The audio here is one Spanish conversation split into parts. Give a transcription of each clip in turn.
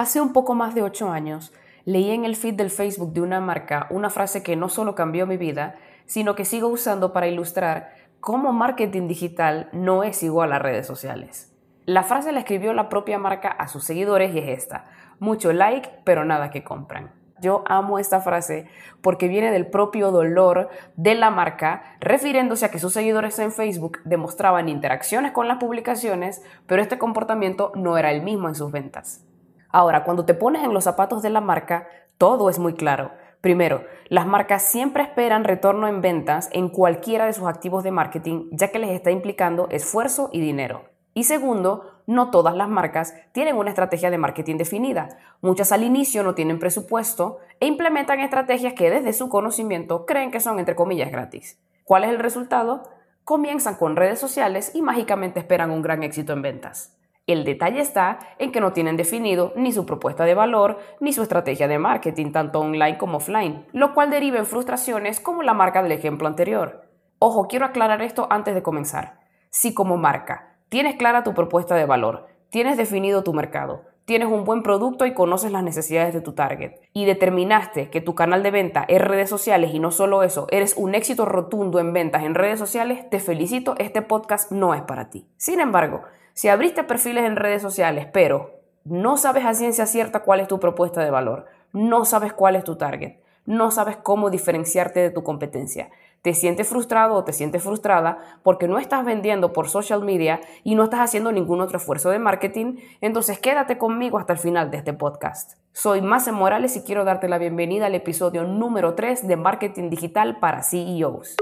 Hace un poco más de ocho años, leí en el feed del Facebook de una marca una frase que no solo cambió mi vida, sino que sigo usando para ilustrar cómo marketing digital no es igual a redes sociales. La frase la escribió la propia marca a sus seguidores y es esta, mucho like, pero nada que compran. Yo amo esta frase porque viene del propio dolor de la marca, refiriéndose a que sus seguidores en Facebook demostraban interacciones con las publicaciones, pero este comportamiento no era el mismo en sus ventas. Ahora, cuando te pones en los zapatos de la marca, todo es muy claro. Primero, las marcas siempre esperan retorno en ventas en cualquiera de sus activos de marketing, ya que les está implicando esfuerzo y dinero. Y segundo, no todas las marcas tienen una estrategia de marketing definida. Muchas al inicio no tienen presupuesto e implementan estrategias que desde su conocimiento creen que son entre comillas gratis. ¿Cuál es el resultado? Comienzan con redes sociales y mágicamente esperan un gran éxito en ventas. El detalle está en que no tienen definido ni su propuesta de valor ni su estrategia de marketing, tanto online como offline, lo cual deriva en frustraciones como la marca del ejemplo anterior. Ojo, quiero aclarar esto antes de comenzar. Si como marca tienes clara tu propuesta de valor, tienes definido tu mercado, tienes un buen producto y conoces las necesidades de tu target y determinaste que tu canal de venta es redes sociales y no solo eso, eres un éxito rotundo en ventas en redes sociales, te felicito, este podcast no es para ti. Sin embargo, si abriste perfiles en redes sociales, pero no sabes a ciencia cierta cuál es tu propuesta de valor, no sabes cuál es tu target, no sabes cómo diferenciarte de tu competencia, te sientes frustrado o te sientes frustrada porque no estás vendiendo por social media y no estás haciendo ningún otro esfuerzo de marketing, entonces quédate conmigo hasta el final de este podcast. Soy Mase Morales y quiero darte la bienvenida al episodio número 3 de Marketing Digital para CEOs.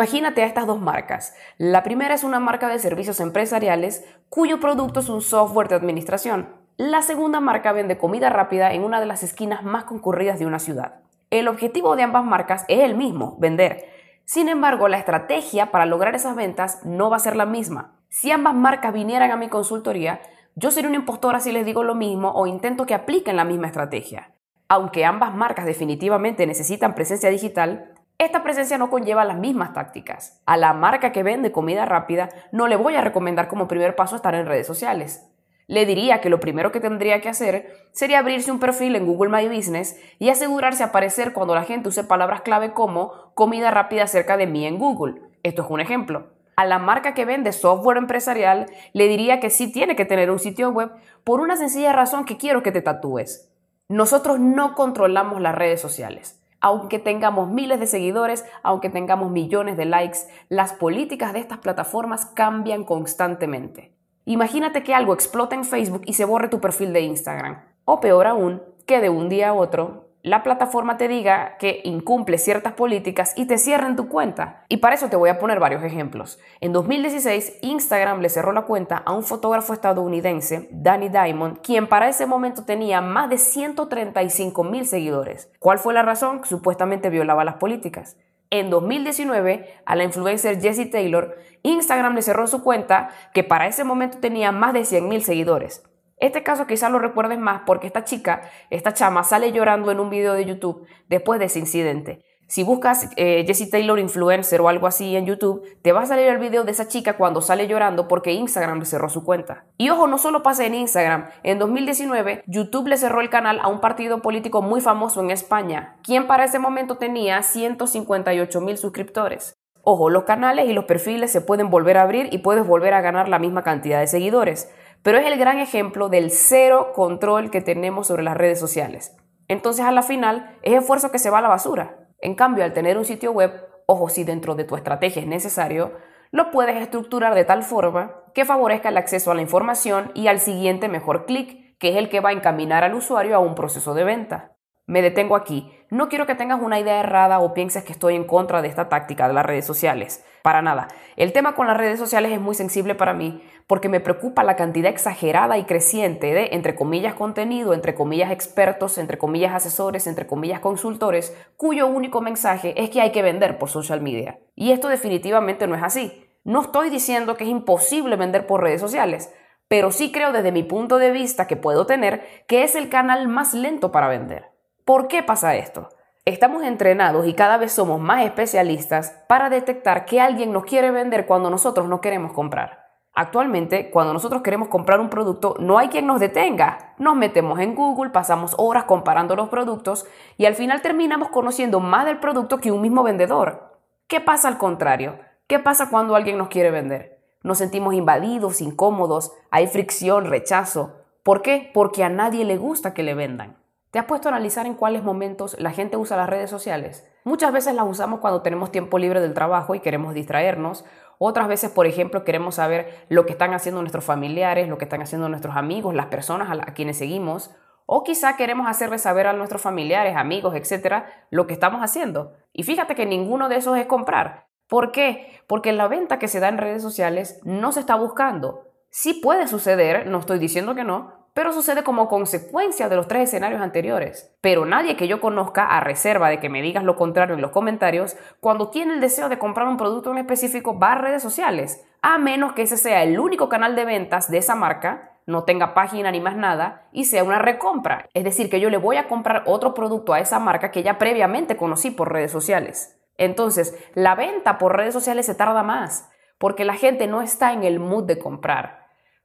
Imagínate a estas dos marcas. La primera es una marca de servicios empresariales cuyo producto es un software de administración. La segunda marca vende comida rápida en una de las esquinas más concurridas de una ciudad. El objetivo de ambas marcas es el mismo, vender. Sin embargo, la estrategia para lograr esas ventas no va a ser la misma. Si ambas marcas vinieran a mi consultoría, yo sería una impostora si les digo lo mismo o intento que apliquen la misma estrategia. Aunque ambas marcas definitivamente necesitan presencia digital, esta presencia no conlleva las mismas tácticas. A la marca que vende comida rápida no le voy a recomendar como primer paso estar en redes sociales. Le diría que lo primero que tendría que hacer sería abrirse un perfil en Google My Business y asegurarse aparecer cuando la gente use palabras clave como comida rápida cerca de mí en Google. Esto es un ejemplo. A la marca que vende software empresarial le diría que sí tiene que tener un sitio web por una sencilla razón que quiero que te tatúes. Nosotros no controlamos las redes sociales aunque tengamos miles de seguidores, aunque tengamos millones de likes, las políticas de estas plataformas cambian constantemente. Imagínate que algo explote en Facebook y se borre tu perfil de Instagram. O peor aún, que de un día a otro la plataforma te diga que incumple ciertas políticas y te cierren tu cuenta. Y para eso te voy a poner varios ejemplos. En 2016, Instagram le cerró la cuenta a un fotógrafo estadounidense, Danny Diamond, quien para ese momento tenía más de 135 mil seguidores. ¿Cuál fue la razón? Supuestamente violaba las políticas. En 2019, a la influencer Jessie Taylor, Instagram le cerró su cuenta que para ese momento tenía más de 100 mil seguidores. Este caso quizás lo recuerdes más porque esta chica, esta chama, sale llorando en un video de YouTube después de ese incidente. Si buscas eh, Jessie Taylor influencer o algo así en YouTube, te va a salir el video de esa chica cuando sale llorando porque Instagram le cerró su cuenta. Y ojo, no solo pasa en Instagram. En 2019, YouTube le cerró el canal a un partido político muy famoso en España, quien para ese momento tenía 158 mil suscriptores. Ojo, los canales y los perfiles se pueden volver a abrir y puedes volver a ganar la misma cantidad de seguidores pero es el gran ejemplo del cero control que tenemos sobre las redes sociales. Entonces, a la final, es esfuerzo que se va a la basura. En cambio, al tener un sitio web, ojo, si dentro de tu estrategia es necesario, lo puedes estructurar de tal forma que favorezca el acceso a la información y al siguiente mejor clic, que es el que va a encaminar al usuario a un proceso de venta. Me detengo aquí. No quiero que tengas una idea errada o pienses que estoy en contra de esta táctica de las redes sociales. Para nada. El tema con las redes sociales es muy sensible para mí porque me preocupa la cantidad exagerada y creciente de, entre comillas, contenido, entre comillas, expertos, entre comillas, asesores, entre comillas, consultores, cuyo único mensaje es que hay que vender por social media. Y esto definitivamente no es así. No estoy diciendo que es imposible vender por redes sociales, pero sí creo desde mi punto de vista que puedo tener que es el canal más lento para vender. ¿Por qué pasa esto? Estamos entrenados y cada vez somos más especialistas para detectar que alguien nos quiere vender cuando nosotros no queremos comprar. Actualmente, cuando nosotros queremos comprar un producto, no hay quien nos detenga. Nos metemos en Google, pasamos horas comparando los productos y al final terminamos conociendo más del producto que un mismo vendedor. ¿Qué pasa al contrario? ¿Qué pasa cuando alguien nos quiere vender? Nos sentimos invadidos, incómodos, hay fricción, rechazo. ¿Por qué? Porque a nadie le gusta que le vendan. ¿Te has puesto a analizar en cuáles momentos la gente usa las redes sociales? Muchas veces las usamos cuando tenemos tiempo libre del trabajo y queremos distraernos. Otras veces, por ejemplo, queremos saber lo que están haciendo nuestros familiares, lo que están haciendo nuestros amigos, las personas a, quienes seguimos. O quizá queremos hacerles saber a nuestros familiares, amigos, etcétera, lo que estamos haciendo. Y fíjate que ninguno de esos es comprar. ¿Por qué? Porque la venta que se da en redes sociales no se está buscando. Sí puede suceder, no estoy diciendo que no, pero sucede como consecuencia de los tres escenarios anteriores. Pero nadie que yo conozca, a reserva de que me digas lo contrario en los comentarios, cuando tiene el deseo de comprar un producto en específico va a redes sociales, a menos que ese sea el único canal de ventas de esa marca, no tenga página ni más nada, y sea una recompra. Es decir, que yo le voy a comprar otro producto a esa marca que ya previamente conocí por redes sociales. Entonces, la venta por redes sociales se tarda más, porque la gente no está en el mood de comprar.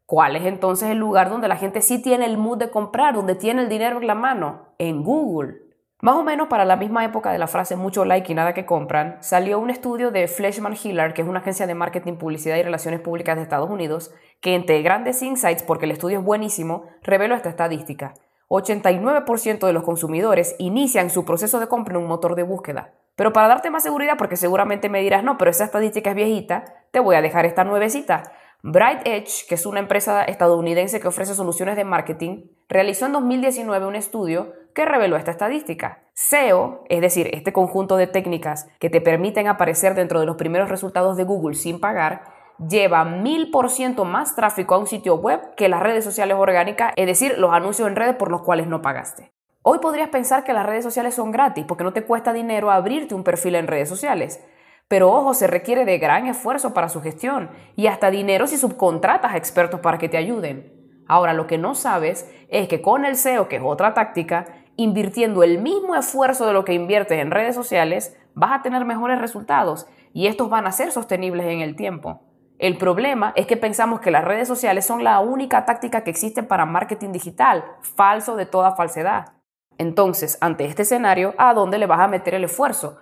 ¿Cuál es entonces el lugar donde la gente sí tiene el mood de comprar, donde tiene el dinero en la mano? En Google. Más o menos para la misma época de la frase mucho like y nada que compran, salió un estudio de Fleshman Hillard, que es una agencia de marketing, publicidad y relaciones públicas de Estados Unidos, que entre grandes insights, porque el estudio es buenísimo, reveló esta estadística. 89% de los consumidores inician su proceso de compra en un motor de búsqueda. Pero para darte más seguridad, porque seguramente me dirás, no, pero esa estadística es viejita, te voy a dejar esta nuevecita. Bright Edge, que es una empresa estadounidense que ofrece soluciones de marketing, realizó en 2019 un estudio que reveló esta estadística. SEO, es decir, este conjunto de técnicas que te permiten aparecer dentro de los primeros resultados de Google sin pagar, lleva 1000% más tráfico a un sitio web que las redes sociales orgánicas, es decir, los anuncios en redes por los cuales no pagaste. Hoy podrías pensar que las redes sociales son gratis porque no te cuesta dinero abrirte un perfil en redes sociales. Pero ojo, se requiere de gran esfuerzo para su gestión y hasta dinero si subcontratas a expertos para que te ayuden. Ahora, lo que no sabes es que con el SEO, que es otra táctica, invirtiendo el mismo esfuerzo de lo que inviertes en redes sociales, vas a tener mejores resultados y estos van a ser sostenibles en el tiempo. El problema es que pensamos que las redes sociales son la única táctica que existe para marketing digital, falso de toda falsedad. Entonces, ante este escenario, ¿a dónde le vas a meter el esfuerzo?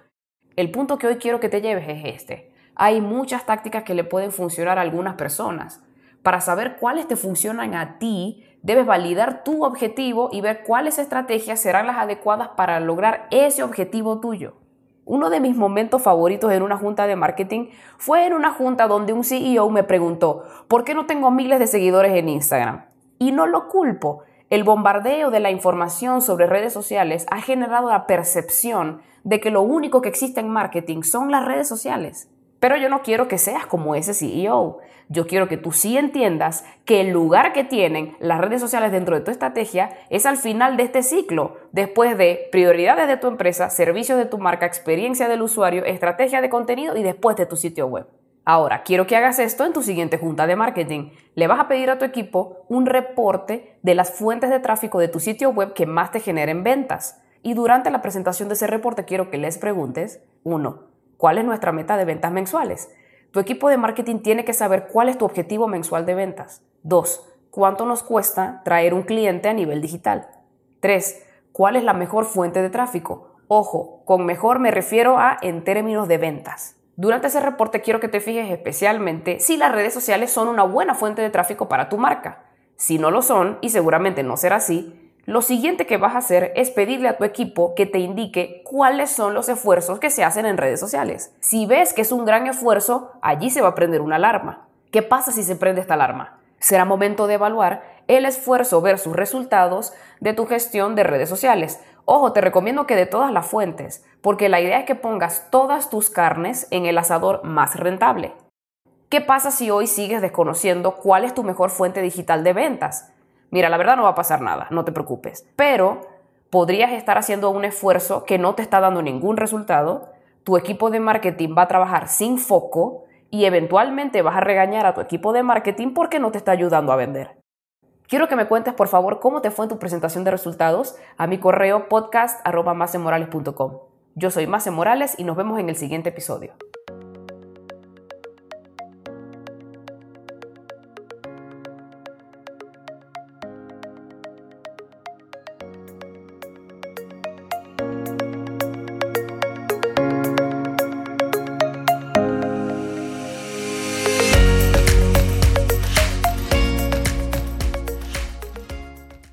El punto que hoy quiero que te lleves es este. Hay muchas tácticas que le pueden funcionar a algunas personas. Para saber cuáles te funcionan a ti, debes validar tu objetivo y ver cuáles estrategias serán las adecuadas para lograr ese objetivo tuyo. Uno de mis momentos favoritos en una junta de marketing fue en una junta donde un CEO me preguntó, ¿por qué no tengo miles de seguidores en Instagram? Y no lo culpo. El bombardeo de la información sobre redes sociales ha generado la percepción de que lo único que existe en marketing son las redes sociales. Pero yo no quiero que seas como ese CEO. Yo quiero que tú sí entiendas que el lugar que tienen las redes sociales dentro de tu estrategia es al final de este ciclo, después de prioridades de tu empresa, servicios de tu marca, experiencia del usuario, estrategia de contenido y después de tu sitio web. Ahora, quiero que hagas esto en tu siguiente junta de marketing. Le vas a pedir a tu equipo un reporte de las fuentes de tráfico de tu sitio web que más te generen ventas. Y durante la presentación de ese reporte quiero que les preguntes, uno, ¿cuál es nuestra meta de ventas mensuales? Tu equipo de marketing tiene que saber cuál es tu objetivo mensual de ventas. Dos, ¿cuánto nos cuesta traer un cliente a nivel digital? Tres, ¿cuál es la mejor fuente de tráfico? Ojo, con mejor me refiero a en términos de ventas. Durante ese reporte quiero que te fijes especialmente si las redes sociales son una buena fuente de tráfico para tu marca. Si no lo son, y seguramente no será así, lo siguiente que vas a hacer es pedirle a tu equipo que te indique cuáles son los esfuerzos que se hacen en redes sociales. Si ves que es un gran esfuerzo, allí se va a prender una alarma. ¿Qué pasa si se prende esta alarma? Será momento de evaluar el esfuerzo versus resultados de tu gestión de redes sociales. Ojo, te recomiendo que de todas las fuentes, porque la idea es que pongas todas tus carnes en el asador más rentable. ¿Qué pasa si hoy sigues desconociendo cuál es tu mejor fuente digital de ventas? Mira, la verdad no va a pasar nada, no te preocupes. Pero podrías estar haciendo un esfuerzo que no te está dando ningún resultado, tu equipo de marketing va a trabajar sin foco y eventualmente vas a regañar a tu equipo de marketing porque no te está ayudando a vender. Quiero que me cuentes por favor cómo te fue en tu presentación de resultados a mi correo podcast.com. Yo soy Mace Morales y nos vemos en el siguiente episodio.